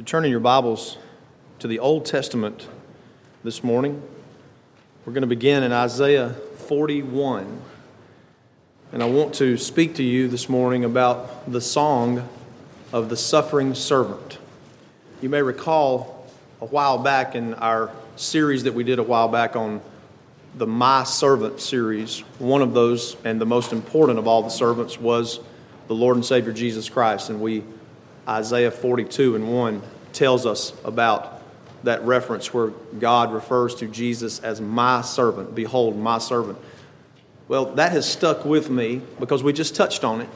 You're turning your Bibles to the Old Testament this morning. We're going to begin in Isaiah 41. And I want to speak to you this morning about the song of the suffering servant. You may recall a while back in our series that we did a while back on the My Servant series, one of those and the most important of all the servants was the Lord and Savior Jesus Christ. And we, Isaiah 42 and 1 tells us about that reference where God refers to Jesus as my servant. Behold, my servant. Well, that has stuck with me because we just touched on it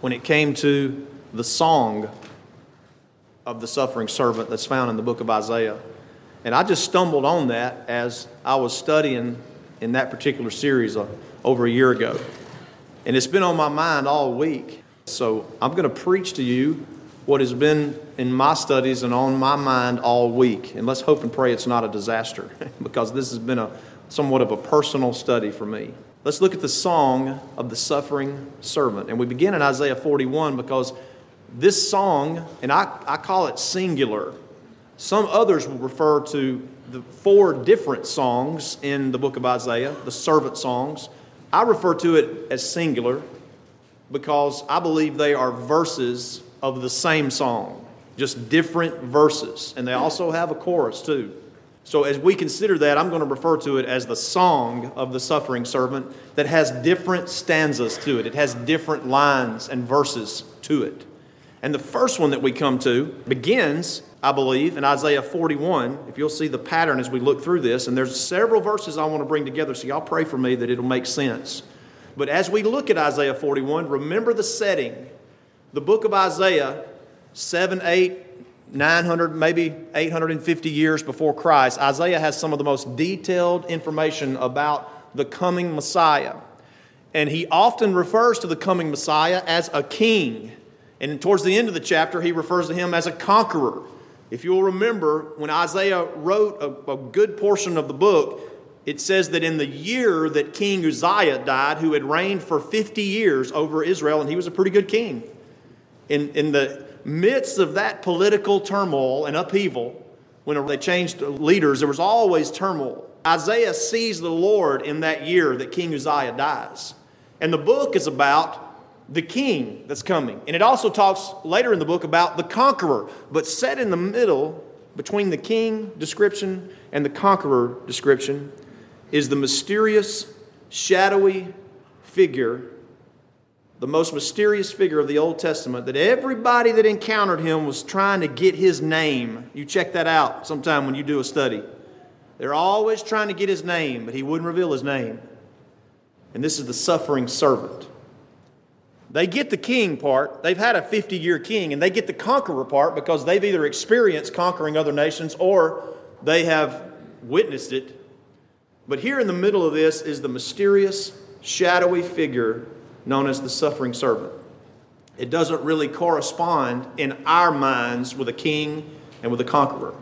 when it came to the song of the suffering servant that's found in the book of Isaiah. And I just stumbled on that as I was studying in that particular series uh, over a year ago. And it's been on my mind all week. So I'm going to preach to you what has been in my studies and on my mind all week. And let's hope and pray it's not a disaster because this has been a somewhat of a personal study for me. Let's look at the song of the suffering servant. And we begin in Isaiah 41 because this song, and I, I call it singular. Some others will refer to the four different songs in the book of Isaiah, the servant songs. I refer to it as singular because I believe they are verses of the same song, just different verses. And they also have a chorus too. So, as we consider that, I'm going to refer to it as the song of the suffering servant that has different stanzas to it. It has different lines and verses to it. And the first one that we come to begins, I believe, in Isaiah 41. If you'll see the pattern as we look through this, and there's several verses I want to bring together, so y'all pray for me that it'll make sense. But as we look at Isaiah 41, remember the setting. The book of Isaiah, 7, 8, 900, maybe 850 years before Christ, Isaiah has some of the most detailed information about the coming Messiah. And he often refers to the coming Messiah as a king. And towards the end of the chapter, he refers to him as a conqueror. If you'll remember, when Isaiah wrote a, a good portion of the book, it says that in the year that King Uzziah died, who had reigned for 50 years over Israel, and he was a pretty good king, in, in the midst of that political turmoil and upheaval, when they changed leaders, there was always turmoil. Isaiah sees the Lord in that year that King Uzziah dies. And the book is about the king that's coming. And it also talks later in the book about the conqueror, but set in the middle between the king description and the conqueror description is the mysterious, shadowy figure, the most mysterious figure of the Old Testament that everybody that encountered him was trying to get his name. You check that out sometime when you do a study. They're always trying to get his name, but he wouldn't reveal his name. And this is the suffering servant. They get the king part. They've had a 50 year king, and they get the conqueror part because they've either experienced conquering other nations or they have witnessed it but here in the middle of this is the mysterious, shadowy figure known as the suffering servant. It doesn't really correspond in our minds with a king and with a conqueror.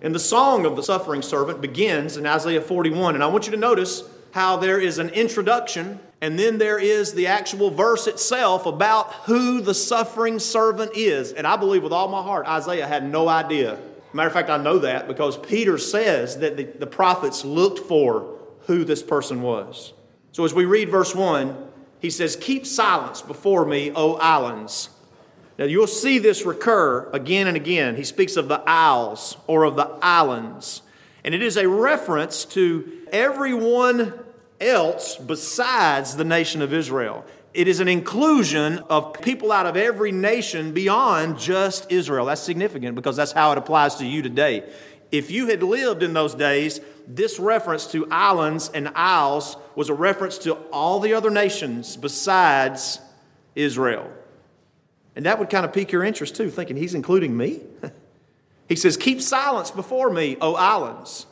And the song of the suffering servant begins in Isaiah 41. And I want you to notice how there is an introduction and then there is the actual verse itself about who the suffering servant is. And I believe with all my heart, Isaiah had no idea Matter of fact, I know that because Peter says that the, the prophets looked for who this person was. So as we read verse 1, he says, Keep silence before me, O islands. Now you'll see this recur again and again. He speaks of the isles or of the islands. And it is a reference to everyone else besides the nation of Israel. It is an inclusion of people out of every nation beyond just Israel. That's significant because that's how it applies to you today. If you had lived in those days, this reference to islands and isles was a reference to all the other nations besides Israel. And that would kind of pique your interest too, thinking he's including me. he says, Keep silence before me, O islands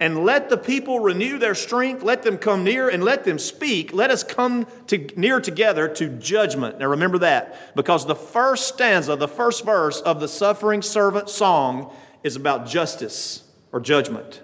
and let the people renew their strength. Let them come near and let them speak. Let us come to, near together to judgment. Now remember that because the first stanza, the first verse of the suffering servant song is about justice or judgment.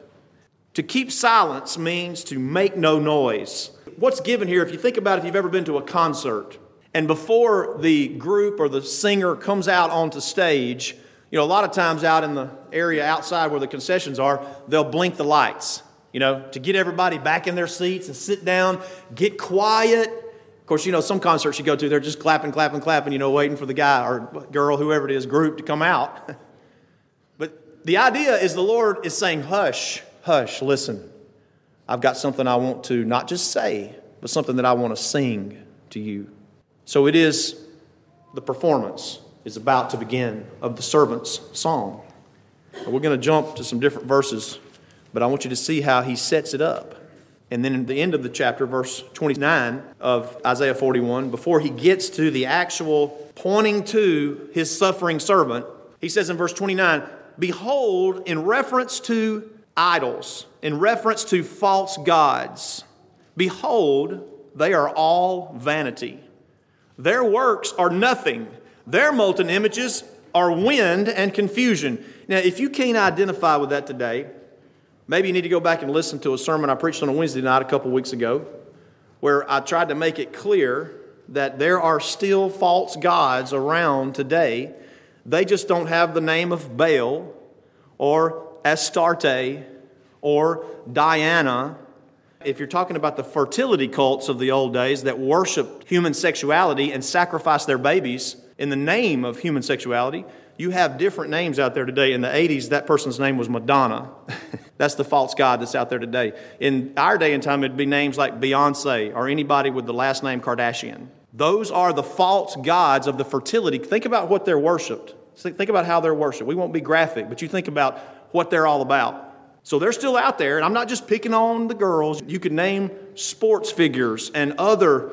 To keep silence means to make no noise. What's given here, if you think about it, if you've ever been to a concert, and before the group or the singer comes out onto stage, You know, a lot of times out in the area outside where the concessions are, they'll blink the lights, you know, to get everybody back in their seats and sit down, get quiet. Of course, you know, some concerts you go to, they're just clapping, clapping, clapping, you know, waiting for the guy or girl, whoever it is, group to come out. the idea is the Lord is saying, hush, hush, listen. I've got something I want to not just say, but something that I want to sing to you. So it is the performance is about to begin of the servant's song. We're going to jump to some different verses, but I want you to see how he sets it up. And then in the end of the chapter, verse 29 of Isaiah 41, before he gets to the actual pointing to his suffering servant, he says in verse 29 Behold, in reference to idols, in reference to false gods, behold, they are all vanity. Their works are nothing. Their molten images are wind and confusion. Now, if you can't identify with that today, maybe you need to go back and listen to a sermon I preached on a Wednesday night a couple weeks ago where I tried to make it clear that there are still false gods around today. They just don't have the name of Baal or Astarte or Diana if you're talking about the fertility cults of the old days that worshiped human sexuality and sacrificed their babies in the name of human sexuality, you have different names out there today. In the 80s, that person's name was Madonna. that's the false god that's out there today. In our day and time, it'd be names like Beyonce or anybody with the last name Kardashian. Those are the false gods of the fertility. Think about what they're worshiped. Think about how they're worshiped. We won't be graphic, but you think about what they're all about. So they're still out there, and I'm not just picking on the girls. You could name sports figures and other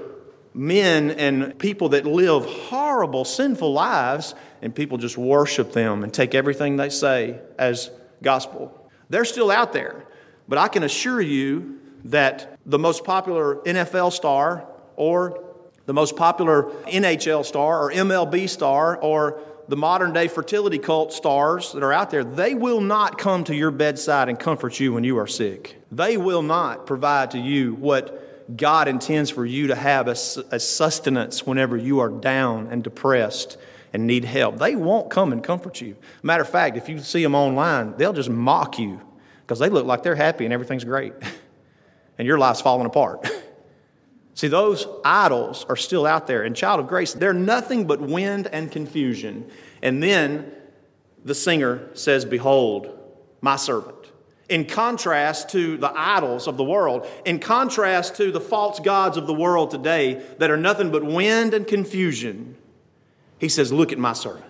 men and people that live horrible, sinful lives, and people just worship them and take everything they say as gospel. They're still out there. But I can assure you that the most popular NFL star or the most popular NHL star or MLB star or the modern day fertility cult stars that are out there, they will not come to your bedside and comfort you when you are sick. They will not provide to you what God intends for you to have as, as sustenance whenever you are down and depressed and need help. They won't come and comfort you. Matter of fact, if you see them online, they'll just mock you because they look like they're happy and everything's great. and your life's falling apart. See, those idols are still out there. And, child of grace, they're nothing but wind and confusion. And then the singer says, Behold, my servant. In contrast to the idols of the world, in contrast to the false gods of the world today that are nothing but wind and confusion, he says, Look at my servant.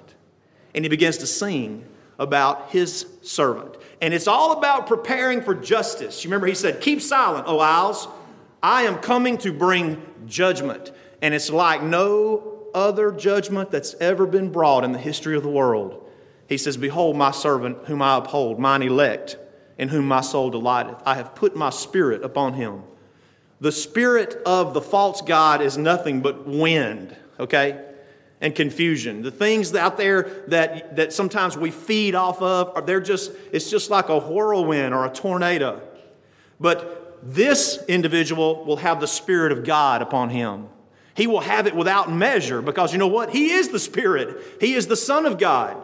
And he begins to sing about his servant. And it's all about preparing for justice. You remember he said, Keep silent, O isles I am coming to bring judgment. And it's like no other judgment that's ever been brought in the history of the world. He says, Behold, my servant, whom I uphold, mine elect, in whom my soul delighteth. I have put my spirit upon him. The spirit of the false God is nothing but wind, okay? And confusion. The things out there that, that sometimes we feed off of, they're just, it's just like a whirlwind or a tornado. But this individual will have the Spirit of God upon him. He will have it without measure because you know what? He is the Spirit, He is the Son of God.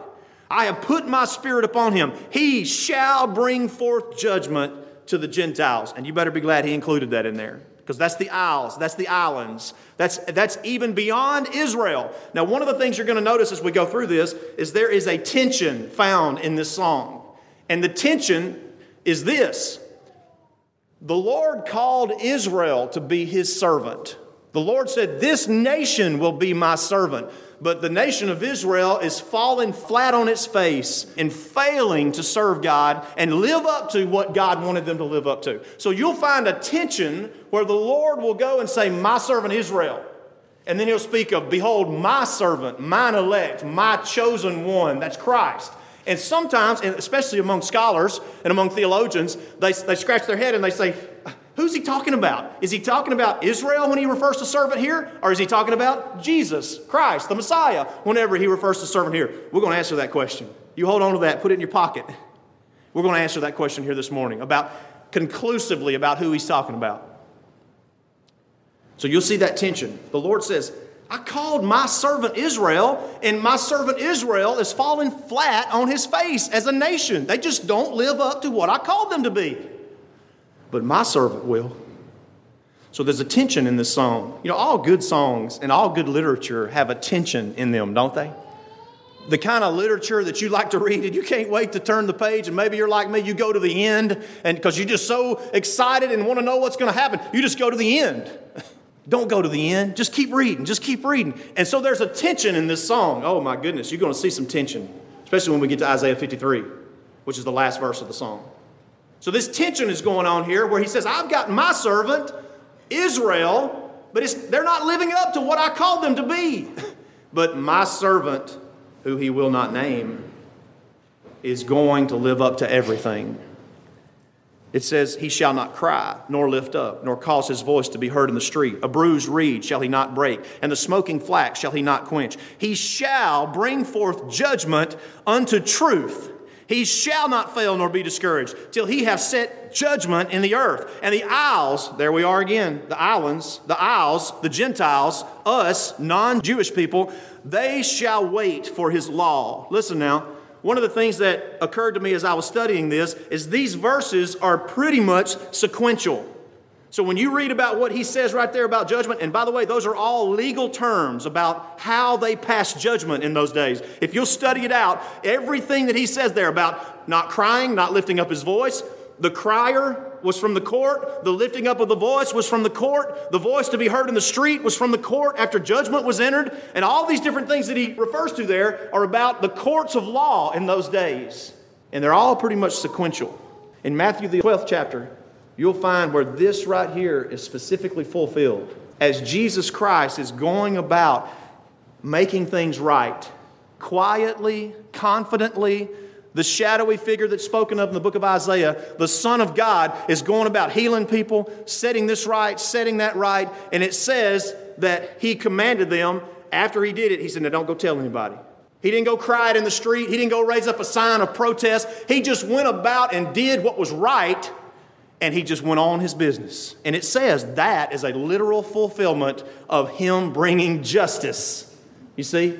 I have put my Spirit upon him. He shall bring forth judgment to the Gentiles. And you better be glad He included that in there because that's the isles, that's the islands, that's, that's even beyond Israel. Now, one of the things you're going to notice as we go through this is there is a tension found in this song. And the tension is this the Lord called Israel to be his servant. The Lord said, This nation will be my servant. But the nation of Israel is falling flat on its face and failing to serve God and live up to what God wanted them to live up to. So you'll find a tension where the Lord will go and say, My servant Israel. And then he'll speak of, Behold, my servant, mine elect, my chosen one. That's Christ. And sometimes, and especially among scholars and among theologians, they, they scratch their head and they say, Who's he talking about? Is he talking about Israel when he refers to servant here? Or is he talking about Jesus, Christ, the Messiah, whenever he refers to servant here? We're going to answer that question. You hold on to that, put it in your pocket. We're going to answer that question here this morning about conclusively about who he's talking about. So you'll see that tension. The Lord says, I called my servant Israel, and my servant Israel is falling flat on his face as a nation. They just don't live up to what I called them to be. But my servant will. So there's a tension in this song. You know, all good songs and all good literature have a tension in them, don't they? The kind of literature that you like to read and you can't wait to turn the page, and maybe you're like me, you go to the end, and because you're just so excited and want to know what's going to happen, you just go to the end. Don't go to the end. Just keep reading. Just keep reading. And so there's a tension in this song. Oh my goodness, you're going to see some tension, especially when we get to Isaiah 53, which is the last verse of the song. So this tension is going on here where he says, I've got my servant, Israel, but they're not living up to what I called them to be. but my servant, who he will not name, is going to live up to everything. It says, He shall not cry, nor lift up, nor cause his voice to be heard in the street. A bruised reed shall he not break, and the smoking flax shall he not quench. He shall bring forth judgment unto truth. He shall not fail nor be discouraged till he have set judgment in the earth. And the isles, there we are again, the islands, the isles, the Gentiles, us, non Jewish people, they shall wait for his law. Listen now one of the things that occurred to me as I was studying this is these verses are pretty much sequential. So when you read about what he says right there about judgment, and by the way, those are all legal terms about how they passed judgment in those days. If you'll study it out, everything that he says there about not crying, not lifting up his voice, the crier was from the court. The lifting up of the voice was from the court. The voice to be heard in the street was from the court after judgment was entered. And all these different things that he refers to there are about the courts of law in those days. And they're all pretty much sequential. In Matthew, the 12th chapter, you'll find where this right here is specifically fulfilled. As Jesus Christ is going about making things right, quietly, confidently, the shadowy figure that's spoken of in the book of Isaiah, the Son of God, is going about healing people, setting this right, setting that right. And it says that he commanded them after he did it, he said, Now don't go tell anybody. He didn't go cry it in the street, he didn't go raise up a sign of protest. He just went about and did what was right, and he just went on his business. And it says that is a literal fulfillment of him bringing justice. You see?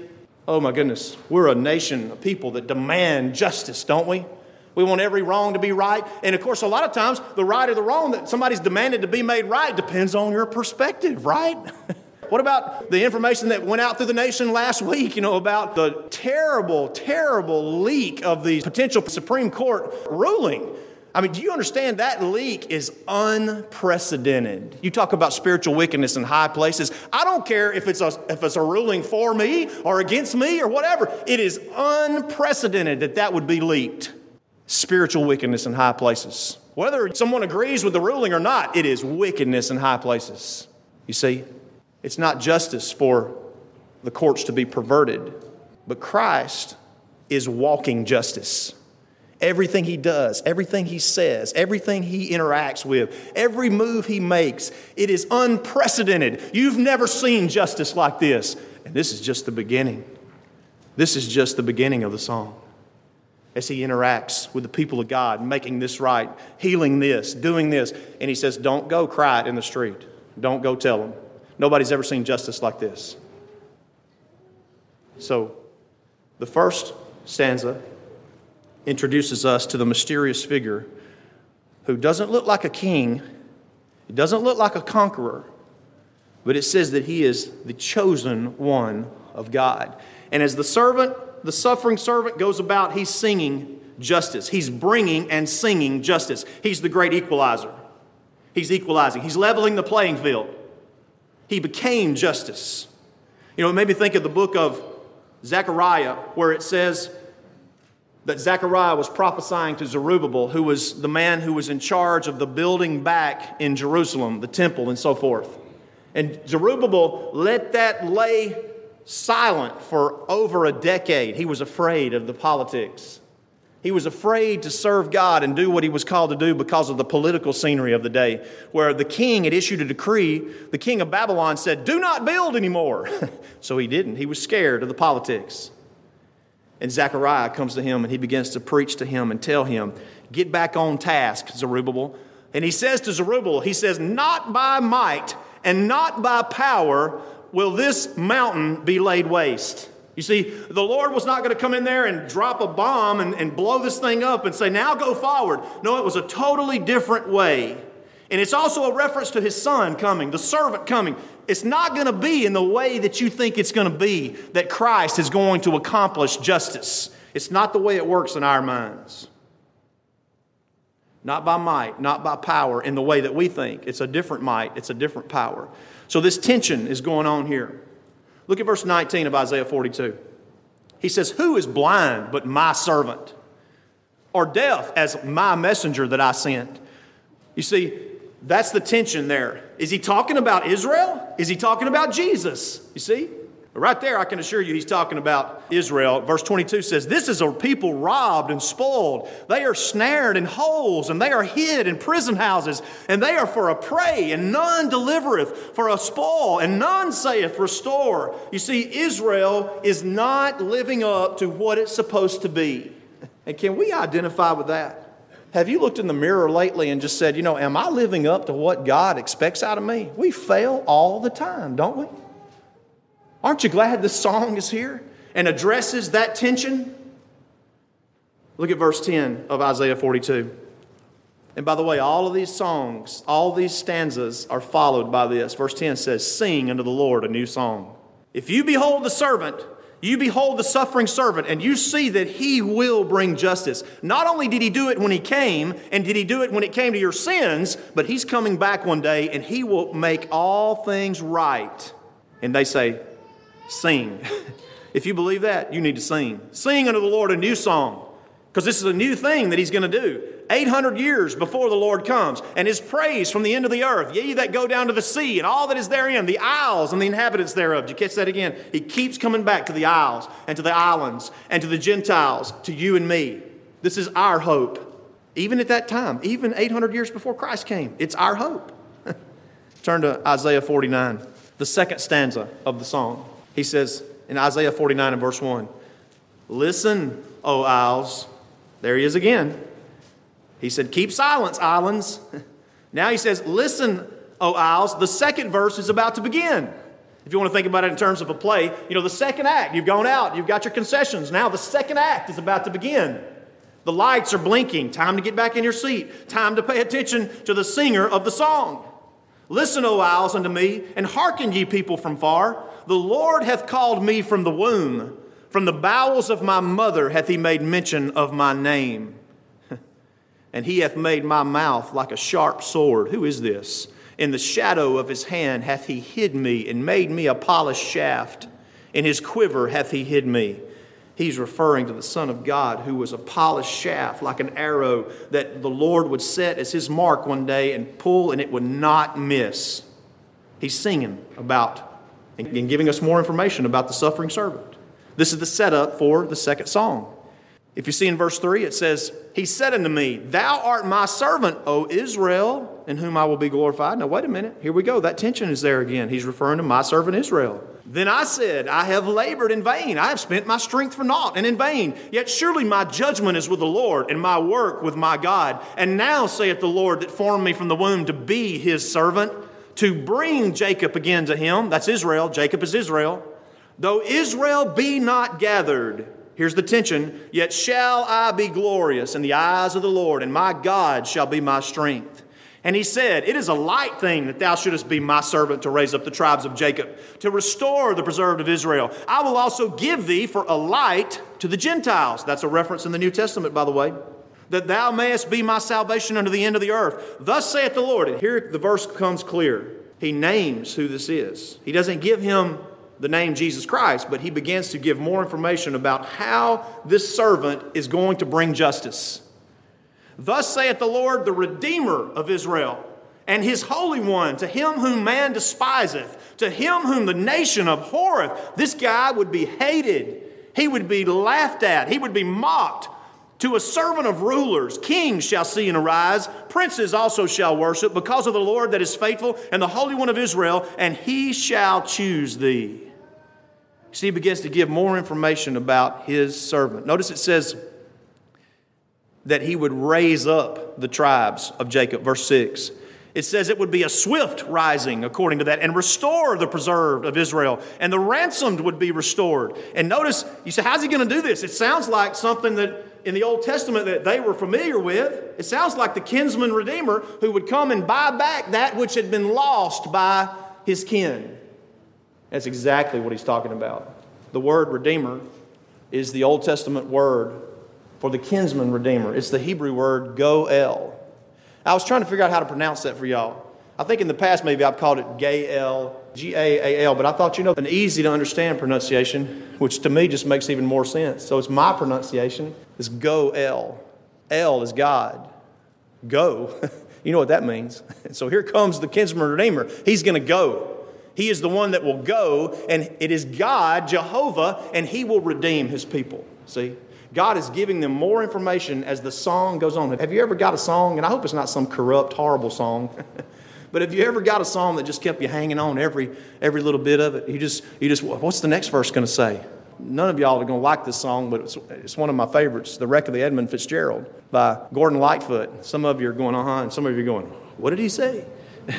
Oh my goodness, we're a nation of people that demand justice, don't we? We want every wrong to be right. And of course, a lot of times, the right or the wrong that somebody's demanded to be made right depends on your perspective, right? what about the information that went out through the nation last week, you know, about the terrible, terrible leak of the potential Supreme Court ruling? I mean, do you understand that leak is unprecedented? You talk about spiritual wickedness in high places. I don't care if it's a, if it's a ruling for me or against me or whatever. It is unprecedented that that would be leaked. Spiritual wickedness in high places. Whether someone agrees with the ruling or not, it is wickedness in high places. You see, it's not justice for the courts to be perverted, but Christ is walking justice. Everything he does, everything he says, everything he interacts with, every move he makes, it is unprecedented. You've never seen justice like this. And this is just the beginning. This is just the beginning of the song. As he interacts with the people of God, making this right, healing this, doing this. And he says, Don't go cry it in the street. Don't go tell them. Nobody's ever seen justice like this. So, the first stanza introduces us to the mysterious figure who doesn't look like a king, he doesn't look like a conqueror, but it says that he is the chosen one of God. And as the servant, the suffering servant goes about, he's singing justice. He's bringing and singing justice. He's the great equalizer. He's equalizing, he's leveling the playing field. He became justice. You know, it made me think of the book of Zechariah, where it says, that Zechariah was prophesying to Zerubbabel, who was the man who was in charge of the building back in Jerusalem, the temple, and so forth. And Zerubbabel let that lay silent for over a decade. He was afraid of the politics. He was afraid to serve God and do what he was called to do because of the political scenery of the day, where the king had issued a decree. The king of Babylon said, Do not build anymore. so he didn't. He was scared of the politics. And Zechariah comes to him and he begins to preach to him and tell him, Get back on task, Zerubbabel. And he says to Zerubbabel, He says, Not by might and not by power, will this mountain be laid waste. You see, the Lord was not going to come in there and drop a bomb and, and blow this thing up and say, now go forward. No, it was a totally different way. And it's also a reference to his son coming, the servant coming. It's not going to be in the way that you think it's going to be that Christ is going to accomplish justice. It's not the way it works in our minds. Not by might, not by power in the way that we think. It's a different might, it's a different power. So this tension is going on here. Look at verse 19 of Isaiah 42. He says, Who is blind but my servant? Or deaf as my messenger that I sent? You see, that's the tension there. Is he talking about Israel? Is he talking about Jesus? You see? Right there, I can assure you he's talking about Israel. Verse 22 says, This is a people robbed and spoiled. They are snared in holes, and they are hid in prison houses, and they are for a prey, and none delivereth, for a spoil, and none saith, Restore. You see, Israel is not living up to what it's supposed to be. And can we identify with that? Have you looked in the mirror lately and just said, You know, am I living up to what God expects out of me? We fail all the time, don't we? Aren't you glad this song is here and addresses that tension? Look at verse 10 of Isaiah 42. And by the way, all of these songs, all these stanzas are followed by this. Verse 10 says, Sing unto the Lord a new song. If you behold the servant, you behold the suffering servant, and you see that he will bring justice. Not only did he do it when he came, and did he do it when it came to your sins, but he's coming back one day and he will make all things right. And they say, Sing. if you believe that, you need to sing. Sing unto the Lord a new song, because this is a new thing that He's going to do. 800 years before the Lord comes, and His praise from the end of the earth, ye that go down to the sea, and all that is therein, the isles and the inhabitants thereof. Did you catch that again? He keeps coming back to the isles, and to the islands, and to the Gentiles, to you and me. This is our hope. Even at that time, even 800 years before Christ came, it's our hope. Turn to Isaiah 49, the second stanza of the song. He says in Isaiah 49 and verse 1 Listen, O isles. There he is again. He said, Keep silence, islands. Now he says, Listen, O isles. The second verse is about to begin. If you want to think about it in terms of a play, you know, the second act, you've gone out, you've got your concessions. Now the second act is about to begin. The lights are blinking. Time to get back in your seat. Time to pay attention to the singer of the song. Listen, O isles, unto me, and hearken, ye people from far. The Lord hath called me from the womb. From the bowels of my mother hath he made mention of my name. And he hath made my mouth like a sharp sword. Who is this? In the shadow of his hand hath he hid me and made me a polished shaft. In his quiver hath he hid me. He's referring to the Son of God who was a polished shaft, like an arrow that the Lord would set as his mark one day and pull and it would not miss. He's singing about and giving us more information about the suffering servant. This is the setup for the second song. If you see in verse 3, it says, He said unto me, Thou art my servant, O Israel, in whom I will be glorified. Now, wait a minute. Here we go. That tension is there again. He's referring to my servant Israel. Then I said, I have labored in vain. I have spent my strength for naught and in vain. Yet surely my judgment is with the Lord, and my work with my God. And now saith the Lord that formed me from the womb to be his servant to bring Jacob again to him. That's Israel. Jacob is Israel. Though Israel be not gathered, here's the tension, yet shall I be glorious in the eyes of the Lord, and my God shall be my strength. And he said, It is a light thing that thou shouldest be my servant to raise up the tribes of Jacob, to restore the preserved of Israel. I will also give thee for a light to the Gentiles. That's a reference in the New Testament, by the way that thou mayest be my salvation unto the end of the earth. Thus saith the Lord. And here the verse comes clear. He names who this is. He doesn't give him the name Jesus Christ, but he begins to give more information about how this servant is going to bring justice. Thus saith the Lord, the Redeemer of Israel, and his Holy One, to him whom man despiseth, to him whom the nation abhorreth. This guy would be hated. He would be laughed at. He would be mocked. To a servant of rulers, kings shall see and arise, princes also shall worship, because of the Lord that is faithful and the Holy One of Israel, and he shall choose thee. He begins to give more information about his servant. Notice it says that he would raise up the tribes of Jacob. Verse 6 It says it would be a swift rising, according to that, and restore the preserved of Israel, and the ransomed would be restored. And notice, you say, how's he going to do this? It sounds like something that in the Old Testament that they were familiar with. It sounds like the kinsman redeemer who would come and buy back that which had been lost by his kin. That's exactly what he's talking about. The word redeemer is the Old Testament word for the kinsman redeemer. It's the Hebrew word goel. I was trying to figure out how to pronounce that for y'all. I think in the past maybe I've called it Gaal, G A A L, but I thought, you know, an easy to understand pronunciation, which to me just makes even more sense. So it's my pronunciation, is Goel. El is God. Go. you know what that means. So here comes the kinsman redeemer. He's going to go. He is the one that will go, and it is God, Jehovah, and He will redeem His people. See? God is giving them more information as the song goes on. Have you ever got a song, and I hope it's not some corrupt, horrible song, but have you ever got a song that just kept you hanging on every, every little bit of it? You just, you just, what's the next verse going to say? None of y'all are going to like this song, but it's, it's one of my favorites, The Wreck of the Edmund Fitzgerald by Gordon Lightfoot. Some of you are going, uh huh, and some of you are going, what did he say?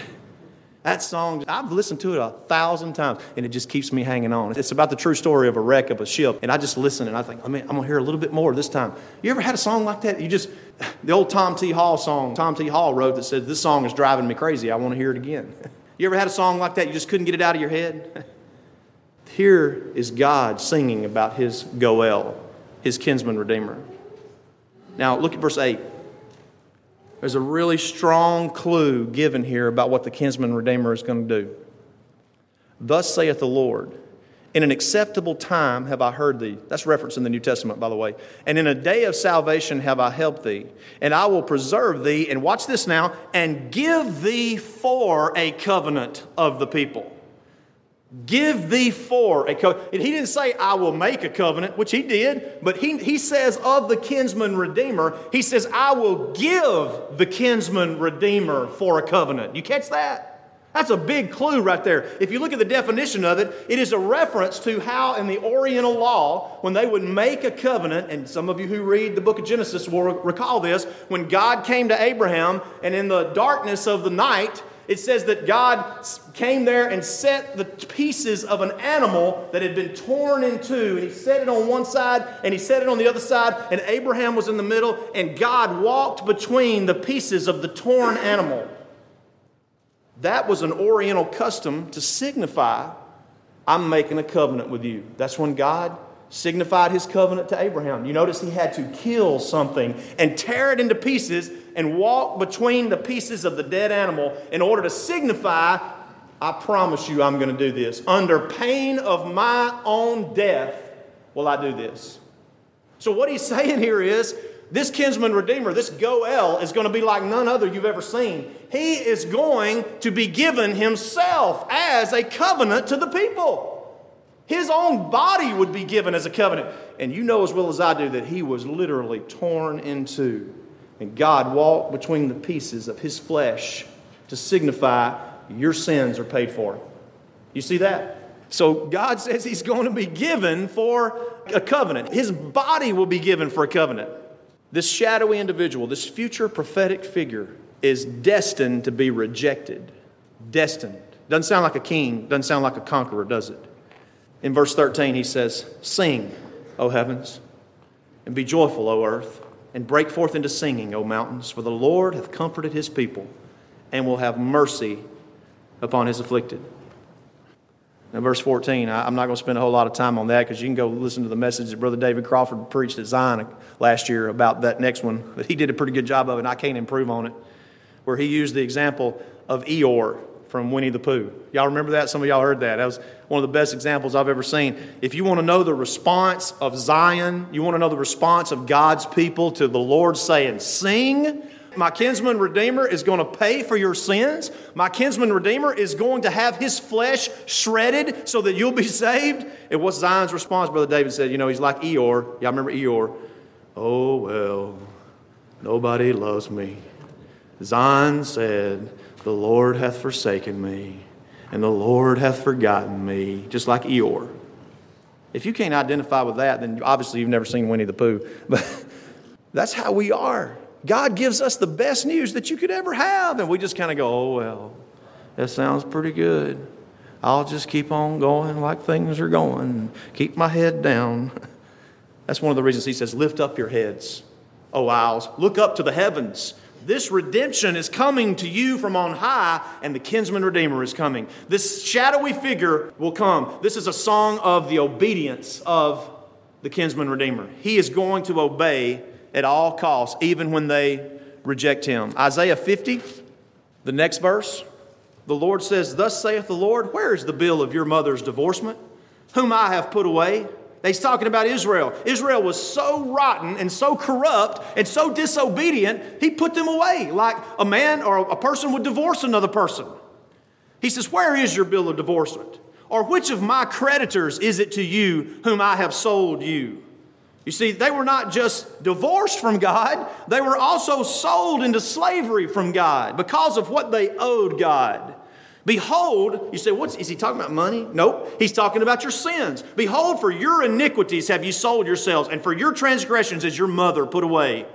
That song, I've listened to it a thousand times, and it just keeps me hanging on. It's about the true story of a wreck of a ship, and I just listen and I think, oh, I mean, I'm gonna hear a little bit more this time. You ever had a song like that? You just, the old Tom T. Hall song, Tom T. Hall wrote that said, This song is driving me crazy. I wanna hear it again. You ever had a song like that? You just couldn't get it out of your head? Here is God singing about his Goel, his kinsman redeemer. Now, look at verse 8. There's a really strong clue given here about what the kinsman redeemer is going to do. Thus saith the Lord, in an acceptable time have I heard thee. That's reference in the New Testament, by the way. And in a day of salvation have I helped thee. And I will preserve thee, and watch this now, and give thee for a covenant of the people. Give thee for a covenant. He didn't say, I will make a covenant, which he did, but he, he says of the kinsman redeemer, he says, I will give the kinsman redeemer for a covenant. You catch that? That's a big clue right there. If you look at the definition of it, it is a reference to how in the Oriental law, when they would make a covenant, and some of you who read the book of Genesis will recall this, when God came to Abraham and in the darkness of the night, it says that God came there and set the pieces of an animal that had been torn in two, and he set it on one side and he set it on the other side, and Abraham was in the middle, and God walked between the pieces of the torn animal. That was an Oriental custom to signify, I'm making a covenant with you. That's when God signified his covenant to Abraham. You notice he had to kill something and tear it into pieces and walk between the pieces of the dead animal in order to signify, I promise you I'm going to do this. Under pain of my own death will I do this. So, what he's saying here is this kinsman redeemer, this Goel, is going to be like none other you've ever seen. He is going to be given himself as a covenant to the people. His own body would be given as a covenant. And you know as well as I do that he was literally torn in two. And God walked between the pieces of his flesh to signify your sins are paid for. You see that? So God says he's going to be given for a covenant. His body will be given for a covenant. This shadowy individual, this future prophetic figure, is destined to be rejected. Destined. Doesn't sound like a king, doesn't sound like a conqueror, does it? In verse 13, he says, Sing, O heavens, and be joyful, O earth, and break forth into singing, O mountains, for the Lord hath comforted his people and will have mercy upon his afflicted. Now, verse 14, I, am not going to spend a whole lot of time on that because you can go listen to the message that Brother David Crawford preached at Zion uh, last year about that next one. But he did a pretty good job of it, and I can't improve on it, where he used the example of Eeyore from Winnie the Pooh. Y'all remember that? Some of y'all heard that. That was one of the best examples I've ever seen. If you want to know the response of Zion, you want to know the response of God's people to the Lord saying, Sing. My kinsman redeemer is going to pay for your sins. My kinsman redeemer is going to have his flesh shredded so that you'll be saved. And what's Zion's response? Brother David said, You know, he's like Eeyore. Y'all remember Eeyore? Oh, well, nobody loves me. Zion said, the Lord hath forsaken me, and the Lord hath forgotten me, just like Eeyore. If you can't identify with that, then obviously you've never seen Winnie the Pooh. But that's how we are. God gives us the best news that you could ever have. And we just kind of go, oh, well, that sounds pretty good. I'll just keep on going like things are going, keep my head down. That's one of the reasons he says, Lift up your heads, O isles, look up to the heavens. This redemption is coming to you from on high, and the kinsman redeemer is coming. This shadowy figure will come. This is a song of the obedience of the kinsman redeemer. He is going to obey at all costs, even when they reject him. Isaiah 50, the next verse. The Lord says, Thus saith the Lord, Where is the bill of your mother's divorcement, whom I have put away? He's talking about Israel. Israel was so rotten and so corrupt and so disobedient, he put them away like a man or a person would divorce another person. He says, Where is your bill of divorcement? Or which of my creditors is it to you whom I have sold you? You see, they were not just divorced from God, they were also sold into slavery from God because of what they owed God. Behold, you say, what's, is he talking about money? Nope. He's talking about your sins. Behold, for your iniquities have you sold yourselves, and for your transgressions is your mother put away.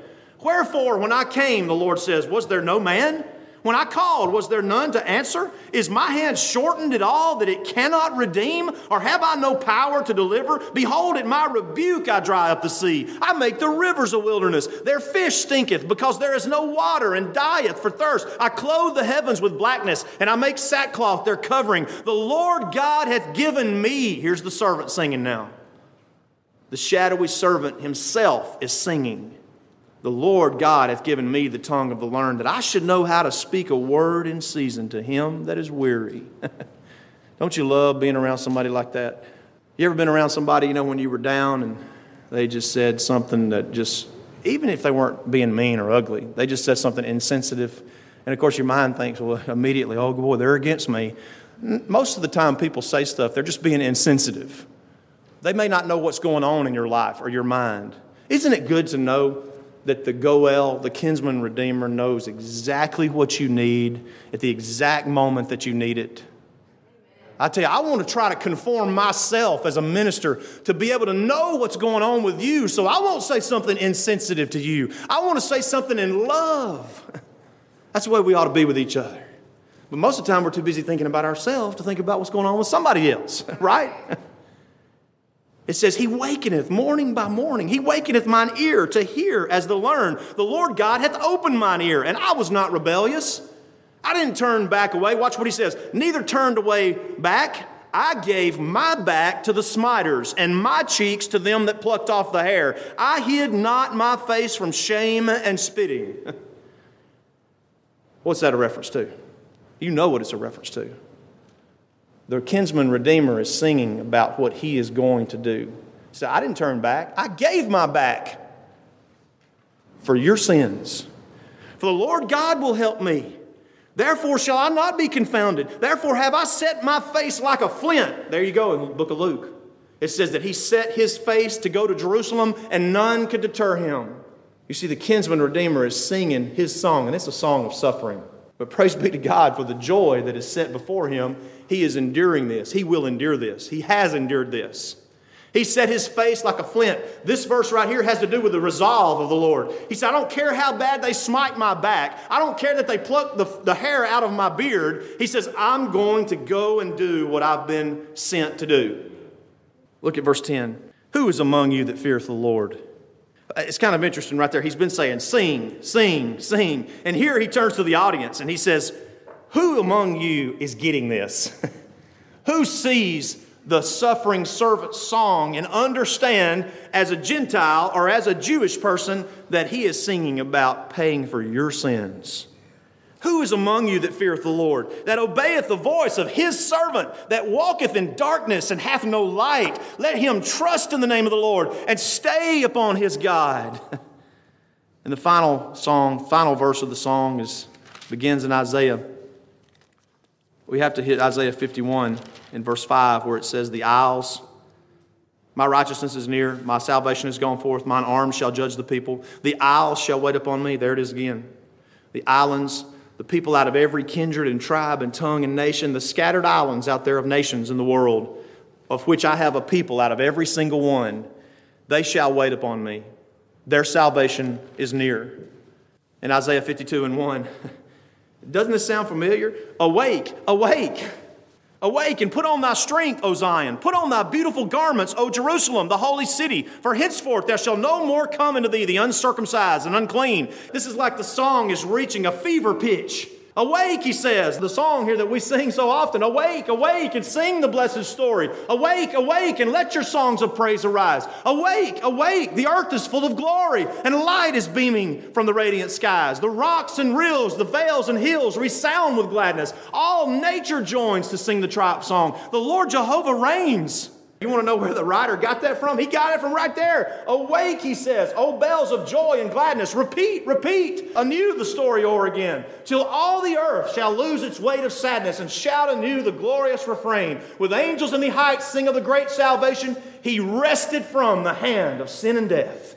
Wherefore, when I came, the Lord says, was there no man? When I called, was there none to answer? Is my hand shortened at all that it cannot redeem? Or have I no power to deliver? Behold, at my rebuke I dry up the sea. I make the rivers a wilderness. Their fish stinketh, because there is no water, and dieth for thirst. I clothe the heavens with blackness, and I make sackcloth their covering. The Lord God hath given me. Here's the servant singing now. The shadowy servant himself is singing. The Lord God hath given me the tongue of the learned, that I should know how to speak a word in season to him that is weary. Don't you love being around somebody like that? You ever been around somebody, you know, when you were down and they just said something that just, even if they weren't being mean or ugly, they just said something insensitive. And of course, your mind thinks, well, immediately, oh boy, they're against me. Most of the time, people say stuff, they're just being insensitive. They may not know what's going on in your life or your mind. Isn't it good to know that the Goel, the kinsman redeemer, knows exactly what you need at the exact moment that you need it. I tell you, I want to try to conform myself as a minister to be able to know what's going on with you, so I won't say something insensitive to you. I want to say something in love. That's the way we ought to be with each other. But most of the time, we're too busy thinking about ourselves to think about what's going on with somebody else, right? It says, He wakeneth morning by morning. He wakeneth mine ear to hear as to learn. The Lord God hath opened mine ear, and I was not rebellious. I didn't turn back away. Watch what he says. Neither turned away back. I gave my back to the smiters, and my cheeks to them that plucked off the hair. I hid not my face from shame and spitting. What's that a reference to? You know what it's a reference to the kinsman redeemer is singing about what he is going to do. So I didn't turn back, I gave my back for your sins. For the Lord God will help me. Therefore shall I not be confounded. Therefore have I set my face like a flint. There you go in the book of Luke. It says that he set his face to go to Jerusalem and none could deter him. You see, the kinsman redeemer is singing his song, and it's a song of suffering. But praise be to God for the joy that is set before him. He is enduring this. He will endure this. He has endured this. He set his face like a flint. This verse right here has to do with the resolve of the Lord. He said, I don't care how bad they smite my back. I don't care that they pluck the, the hair out of my beard. He says, I'm going to go and do what I've been sent to do. Look at verse 10. Who is among you that feareth the Lord? Uh, it's kind of interesting right there. He's been saying, sing, sing, sing. And here he turns to the audience and he says, Who among you is getting this? Who sees the suffering servant song and understand as a Gentile or as a Jewish person that he is singing about paying for your sins? Who is among you that feareth the Lord, that obeyeth the voice of his servant, that walketh in darkness and hath no light? Let him trust in the name of the Lord and stay upon his God. And the final song, final verse of the song is begins in Isaiah. We have to hit Isaiah 51 in verse 5 where it says, The isles, my righteousness is near, my salvation is gone forth, mine arm shall judge the people. The isles shall wait upon me. There it is again. The islands the people out of every kindred and tribe and tongue and nation, the scattered islands out there of nations in the world, of which I have a people out of every single one, they shall wait upon me. Their salvation is near. in Isaiah 52 and 1. Doesn't this sound familiar? Awake, awake. Awake and put on thy strength, O Zion. Put on thy beautiful garments, O Jerusalem, the holy city. For henceforth there shall no more come into thee the uncircumcised and unclean. This is like the song is reaching a fever pitch. Awake, he says, the song here that we sing so often. Awake, awake, and sing the blessed story. Awake, awake, and let your songs of praise arise. Awake, awake, the earth is full of glory, and light is beaming from the radiant skies. The rocks and rills, the vales and hills resound with gladness. All nature joins to sing the triumph song. The Lord Jehovah reigns. You want to know where the writer got that from? He got it from right there. Awake, he says, O bells of joy and gladness. Repeat, repeat anew the story o'er again, till all the earth shall lose its weight of sadness and shout anew the glorious refrain. With angels in the heights sing of the great salvation, he rested from the hand of sin and death.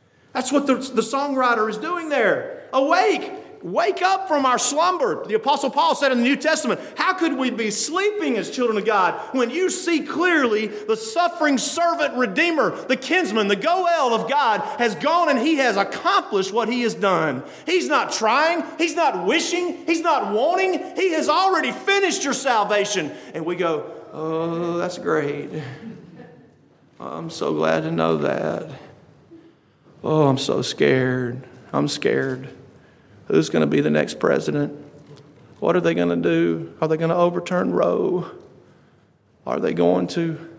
That's what the, the songwriter is doing there. Awake, wake up from our slumber. The Apostle Paul said in the New Testament, How could we be sleeping as children of God when you see clearly the suffering servant redeemer, the kinsman, the Goel of God has gone and he has accomplished what he has done? He's not trying, he's not wishing, he's not wanting, he has already finished your salvation. And we go, Oh, that's great. I'm so glad to know that. Oh, I'm so scared. I'm scared. Who's going to be the next president? What are they going to do? Are they going to overturn Roe? Are they going to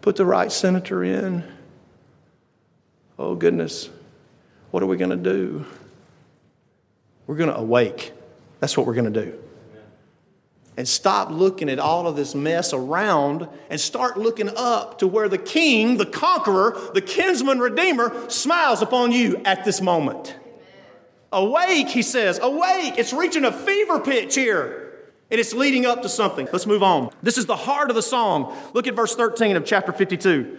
put the right senator in? Oh, goodness. What are we going to do? We're going to awake. That's what we're going to do. And stop looking at all of this mess around and start looking up to where the king, the conqueror, the kinsman redeemer smiles upon you at this moment. Awake, he says, awake. It's reaching a fever pitch here. And it's leading up to something. Let's move on. This is the heart of the song. Look at verse 13 of chapter 52.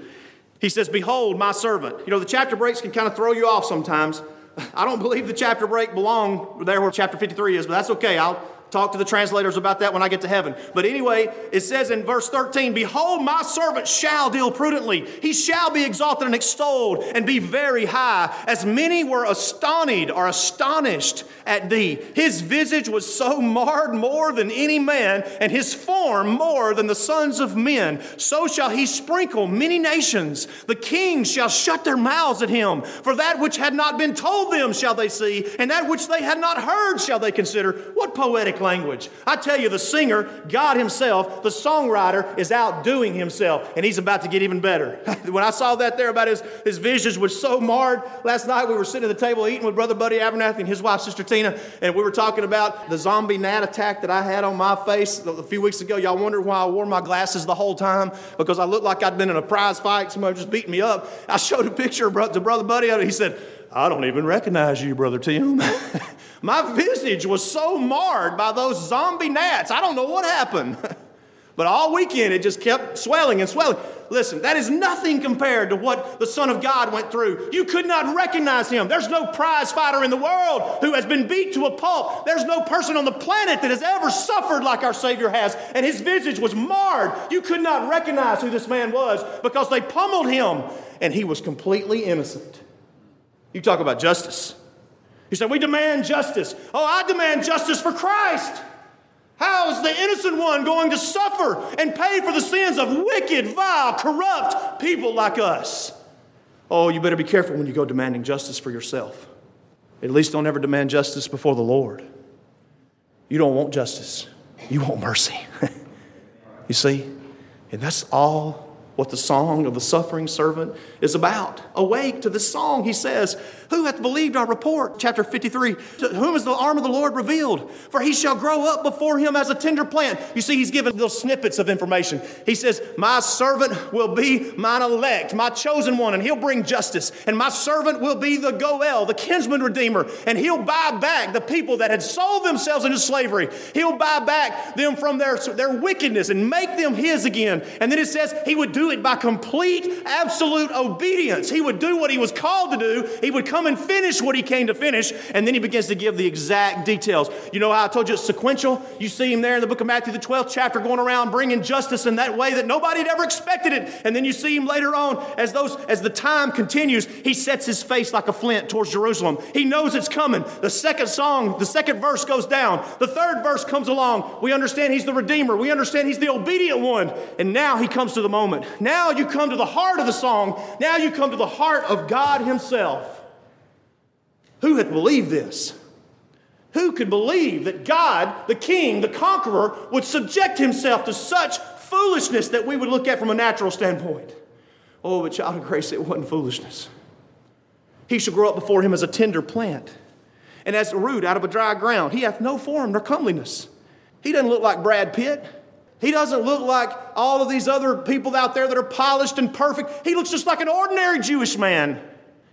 He says, Behold, my servant. You know, the chapter breaks can kind of throw you off sometimes. I don't believe the chapter break belong there where chapter 53 is, but that's okay. I'll, talk to the translators about that when I get to heaven. But anyway, it says in verse 13, Behold, my servant shall deal prudently. He shall be exalted and extolled and be very high. As many were astonished or astonished at thee. His visage was so marred more than any man, and his form more than the sons of men. So shall he sprinkle many nations. The kings shall shut their mouths at him. For that which had not been told them shall they see, and that which they had not heard shall they consider. What poetic language. I tell you, the singer, God Himself, the songwriter, is outdoing himself, and he's about to get even better. when I saw that there about his, his visions was so marred, last night we were sitting at the table eating with Brother Buddy Abernathy and his wife, Sister Tina, and we were talking about the zombie gnat attack that I had on my face a few weeks ago. Y'all wondered why I wore my glasses the whole time? Because I looked like I'd been in a prize fight, somebody just beating me up. I showed a picture to Brother Buddy, and he said, I don't even recognize you, Brother Tim. My visage was so marred by those zombie gnats. I don't know what happened. but all weekend it just kept swelling and swelling. Listen, that is nothing compared to what the Son of God went through. You could not recognize him. There's no prize fighter in the world who has been beat to a pulp. There's no person on the planet that has ever suffered like our Savior has. And his visage was marred. You could not recognize who this man was because they pummeled him and he was completely innocent. You talk about justice. He said, We demand justice. Oh, I demand justice for Christ. How is the innocent one going to suffer and pay for the sins of wicked, vile, corrupt people like us? Oh, you better be careful when you go demanding justice for yourself. At least don't ever demand justice before the Lord. You don't want justice, you want mercy. you see? And that's all what the song of the suffering servant is about. Awake to this song, he says, Who hath believed our report? Chapter 53. To whom is the arm of the Lord revealed? For he shall grow up before him as a tender plant. You see, he's given little snippets of information. He says, My servant will be mine elect, my chosen one, and he'll bring justice. And my servant will be the Goel, the kinsman redeemer, and he'll buy back the people that had sold themselves into slavery. He'll buy back them from their, their wickedness and make them his again. And then it says he would do it by complete, absolute obedience. He would do what he was called to do. He would come come and finish what he came to finish. And then he begins to give the exact details. You know how I told you it's sequential? You see him there in the book of Matthew, the 12th chapter, going around bringing justice in that way that nobody had ever expected it. And then you see him later on as those as the time continues, he sets his face like a flint towards Jerusalem. He knows it's coming. The second song, the second verse goes down. The third verse comes along. We understand he's the Redeemer. We understand he's the obedient one. And now he comes to the moment. Now you come to the heart of the song. Now you come to the heart of God himself. Who had believed this? Who could believe that God, the King, the conqueror, would subject himself to such foolishness that we would look at from a natural standpoint? Oh, but child of grace, it wasn't foolishness. He shall grow up before him as a tender plant, and as a root out of a dry ground. He hath no form nor comeliness. He doesn't look like Brad Pitt. He doesn't look like all of these other people out there that are polished and perfect. He looks just like an ordinary Jewish man.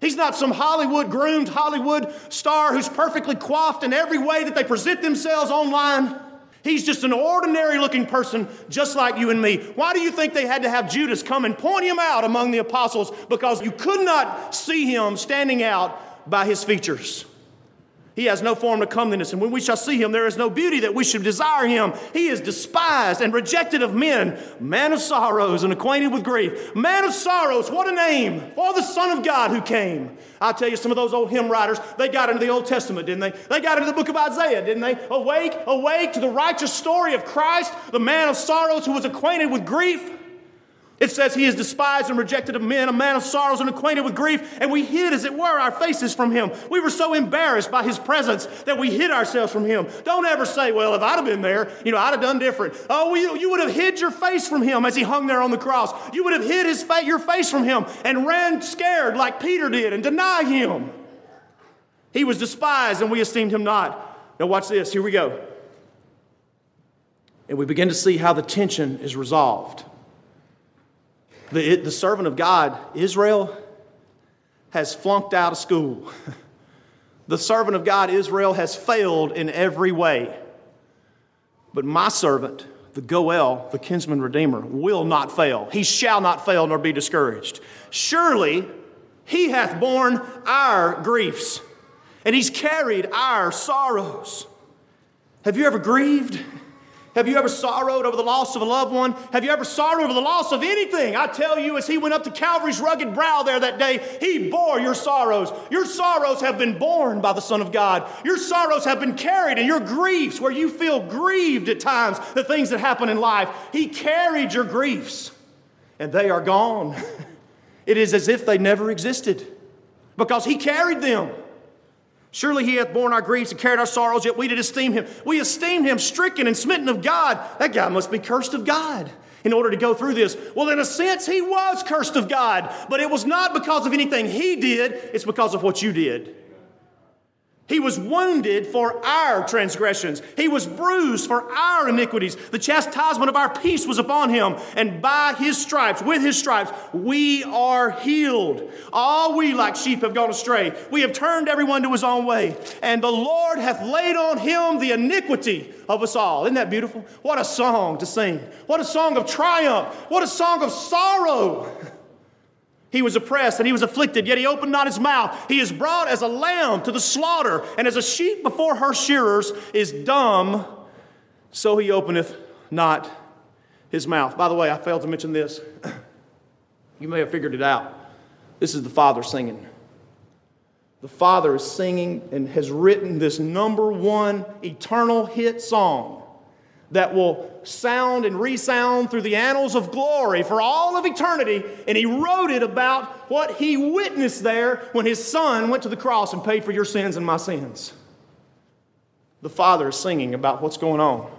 He's not some Hollywood groomed Hollywood star who's perfectly coiffed in every way that they present themselves online. He's just an ordinary looking person, just like you and me. Why do you think they had to have Judas come and point him out among the apostles? Because you could not see him standing out by his features. He has no form of comeliness, and when we shall see him, there is no beauty that we should desire him. He is despised and rejected of men, man of sorrows and acquainted with grief. Man of sorrows, what a name for the Son of God who came. I'll tell you, some of those old hymn writers, they got into the Old Testament, didn't they? They got into the book of Isaiah, didn't they? Awake, awake to the righteous story of Christ, the man of sorrows who was acquainted with grief. It says he is despised and rejected of men, a man of sorrows and acquainted with grief, and we hid, as it were, our faces from him. We were so embarrassed by his presence that we hid ourselves from him. Don't ever say, well, if I'd have been there, you know, I'd have done different. Oh, you, you would have hid your face from him as he hung there on the cross. You would have hid his fa- your face from him and ran scared like Peter did and denied him. He was despised and we esteemed him not. Now, watch this. Here we go. And we begin to see how the tension is resolved. The, the servant of God, Israel, has flunked out of school. the servant of God, Israel, has failed in every way. But my servant, the Goel, the kinsman redeemer, will not fail. He shall not fail nor be discouraged. Surely he hath borne our griefs, and he's carried our sorrows. Have you ever grieved? Have you ever sorrowed over the loss of a loved one? Have you ever sorrowed over the loss of anything? I tell you, as he went up to Calvary's rugged brow there that day, he bore your sorrows. Your sorrows have been borne by the Son of God. Your sorrows have been carried, and your griefs, where you feel grieved at times, the things that happen in life, he carried your griefs, and they are gone. It is as if they never existed because he carried them. Surely he hath borne our griefs and carried our sorrows, yet we did esteem him. We esteemed him stricken and smitten of God. That guy must be cursed of God in order to go through this. Well, in a sense, he was cursed of God, but it was not because of anything he did, it's because of what you did. He was wounded for our transgressions. He was bruised for our iniquities. The chastisement of our peace was upon him, and by his stripes, with his stripes, we are healed. All we like sheep have gone astray. We have turned everyone to his own way, and the Lord hath laid on him the iniquity of us all. Isn't that beautiful? What a song to sing. What a song of triumph. What a song of sorrow. He was oppressed and he was afflicted, yet he opened not his mouth. He is brought as a lamb to the slaughter, and as a sheep before her shearers is dumb, so he openeth not his mouth. By the way, I failed to mention this. You may have figured it out. This is the Father singing. The Father is singing and has written this number one eternal hit song that will sound and resound through the annals of glory for all of eternity. And he wrote it about what he witnessed there when his son went to the cross and paid for your sins and my sins. The Father is singing about what's going on.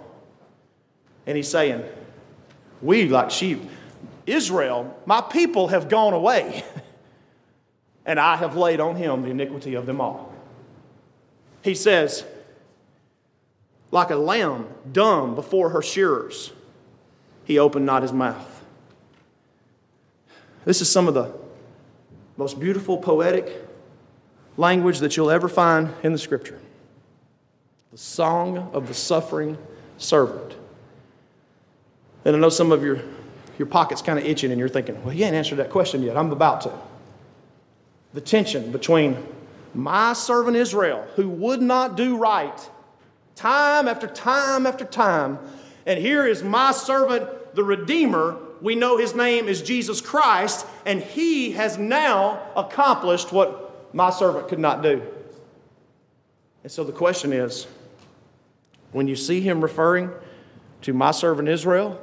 And he's saying, We, like sheep, Israel, my people have gone away, and I have laid on him the iniquity of them all. He says, like a lamb dumb before her shearers, he opened not his mouth. This is some of the most beautiful poetic language that you'll ever find in the scripture. The song of the suffering servant. And I know some of your, your pockets kind of itching and you're thinking, well, you ain't answered that question yet. I'm about to. The tension between my servant Israel, who would not do right, time after time after time. And here is my servant, the Redeemer. We know his name is Jesus Christ, and he has now accomplished what my servant could not do. And so the question is when you see him referring to my servant Israel,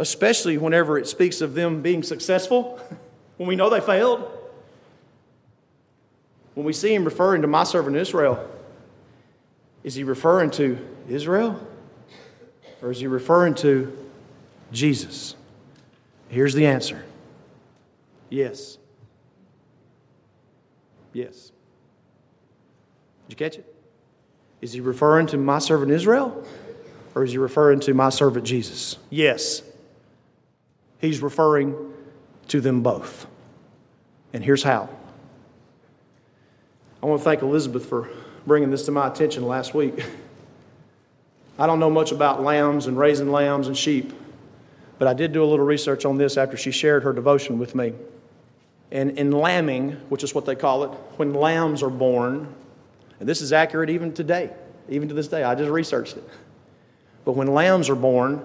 especially whenever it speaks of them being successful, when we know they failed, when we see him referring to my servant Israel, is he referring to Israel or is he referring to Jesus? Here's the answer yes. Yes. Did you catch it? Is he referring to my servant Israel or is he referring to my servant Jesus? Yes. He's referring to them both. And here's how. I want to thank Elizabeth for bringing this to my attention last week. I don't know much about lambs and raising lambs and sheep, but I did do a little research on this after she shared her devotion with me. And in lambing, which is what they call it, when lambs are born, and this is accurate even today, even to this day, I just researched it. But when lambs are born,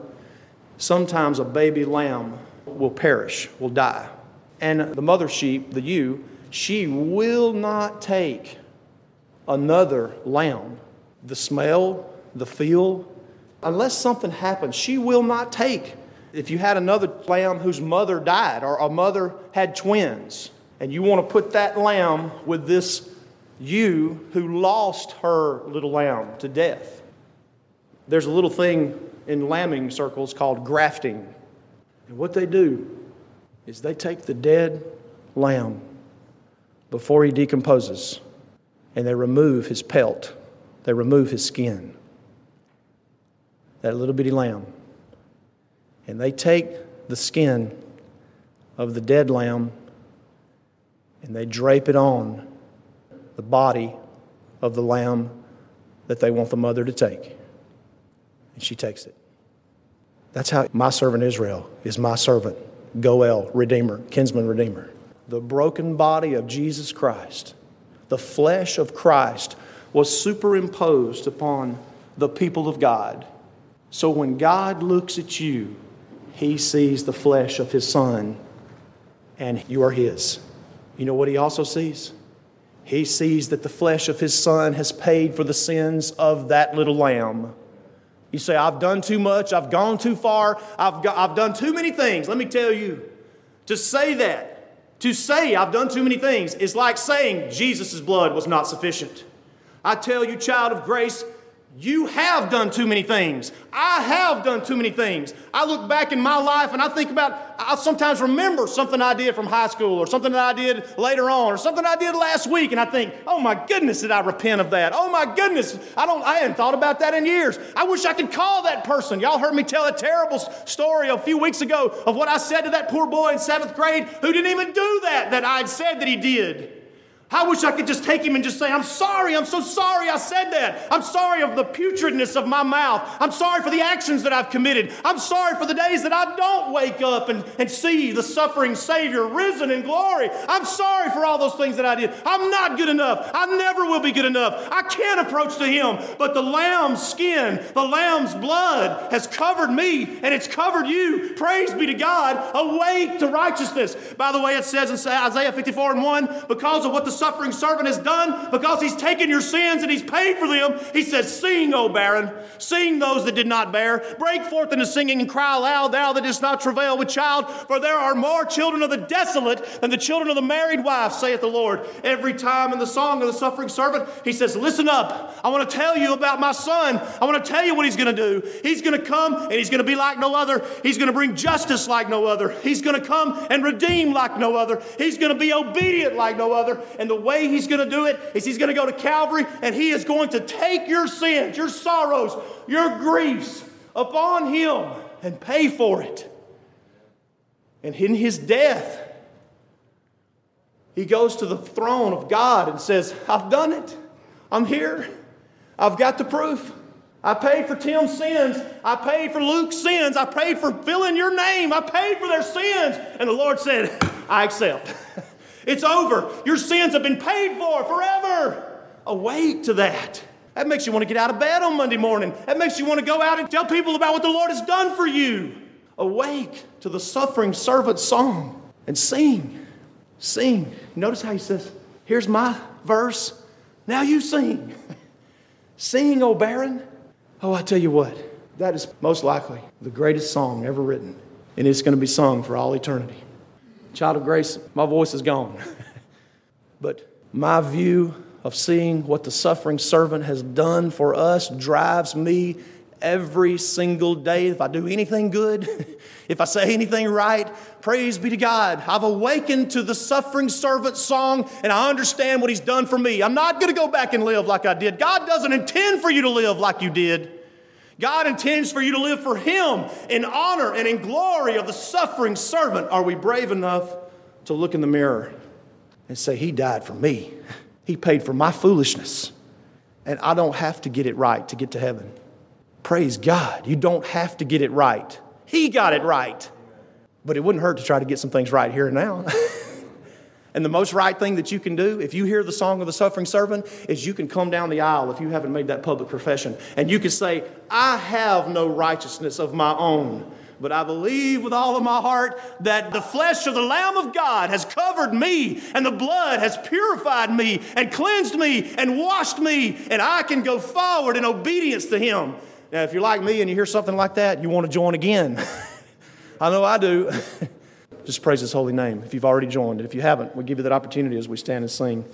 sometimes a baby lamb will perish, will die. And the mother sheep, the ewe, she will not take another lamb. The smell, the feel, unless something happens, she will not take. If you had another lamb whose mother died or a mother had twins, and you want to put that lamb with this you who lost her little lamb to death. There's a little thing in lambing circles called grafting. And what they do is they take the dead lamb before he decomposes and they remove his pelt, they remove his skin. That little bitty lamb. And they take the skin of the dead lamb and they drape it on the body of the lamb that they want the mother to take. And she takes it. That's how my servant Israel is my servant, Goel, Redeemer, kinsman Redeemer. The broken body of Jesus Christ, the flesh of Christ, was superimposed upon the people of God. So when God looks at you, he sees the flesh of his son, and you are his. You know what he also sees? He sees that the flesh of his son has paid for the sins of that little lamb. You say, I've done too much, I've gone too far, I've, got, I've done too many things. Let me tell you, to say that, to say I've done too many things, is like saying Jesus' blood was not sufficient. I tell you, child of grace, you have done too many things. I have done too many things. I look back in my life and I think about, I sometimes remember something I did from high school or something that I did later on or something I did last week and I think, oh my goodness, did I repent of that? Oh my goodness, I don't, I hadn't thought about that in years. I wish I could call that person. Y'all heard me tell a terrible story a few weeks ago of what I said to that poor boy in seventh grade who didn't even do that, that I'd said that he did. I wish I could just take him and just say, I'm sorry, I'm so sorry I said that. I'm sorry of the putridness of my mouth. I'm sorry for the actions that I've committed. I'm sorry for the days that I don't wake up and, and see the suffering Savior risen in glory. I'm sorry for all those things that I did. I'm not good enough. I never will be good enough. I can't approach to Him. But the Lamb's skin, the Lamb's blood has covered me and it's covered you. Praise be to God. Awake to righteousness. By the way, it says in Isaiah 54 and 1 because of what the suffering servant has done because he's taken your sins and he's paid for them. He says, Sing, O barren, sing those that did not bear. Break forth into singing and cry aloud, thou that didst not travail with child, for there are more children of the desolate than the children of the married wife, saith the Lord. Every time in the song of the suffering servant, he says, Listen up, I want to tell you about my son. I want to tell you what he's going to do. He's going to come and he's going to be like no other. He's going to bring justice like no other. He's going to come and redeem like no other. He's going to be obedient like no other. And the way he's going to do it is he's going to go to Calvary and he is going to take your sins, your sorrows, your griefs upon him and pay for it. And in his death, he goes to the throne of God and says, I've done it. I'm here. I've got the proof. I paid for Tim's sins. I paid for Luke's sins. I paid for filling your name. I paid for their sins. And the Lord said, I accept. It's over. Your sins have been paid for forever. Awake to that. That makes you want to get out of bed on Monday morning. That makes you want to go out and tell people about what the Lord has done for you. Awake to the suffering servant song and sing. Sing. Notice how he says, Here's my verse. Now you sing. sing, O barren. Oh, I tell you what, that is most likely the greatest song ever written, and it's going to be sung for all eternity. Child of grace, my voice is gone. but my view of seeing what the suffering servant has done for us drives me every single day. If I do anything good, if I say anything right, praise be to God. I've awakened to the suffering servant song and I understand what he's done for me. I'm not going to go back and live like I did. God doesn't intend for you to live like you did. God intends for you to live for Him in honor and in glory of the suffering servant. Are we brave enough to look in the mirror and say, He died for me? He paid for my foolishness. And I don't have to get it right to get to heaven. Praise God. You don't have to get it right. He got it right. But it wouldn't hurt to try to get some things right here and now. and the most right thing that you can do, if you hear the song of the suffering servant, is you can come down the aisle if you haven't made that public profession. And you can say, I have no righteousness of my own. But I believe with all of my heart that the flesh of the Lamb of God has covered me, and the blood has purified me, and cleansed me, and washed me, and I can go forward in obedience to Him. Now, if you're like me and you hear something like that, you want to join again. I know I do. Just praise His holy name if you've already joined. If you haven't, we give you that opportunity as we stand and sing.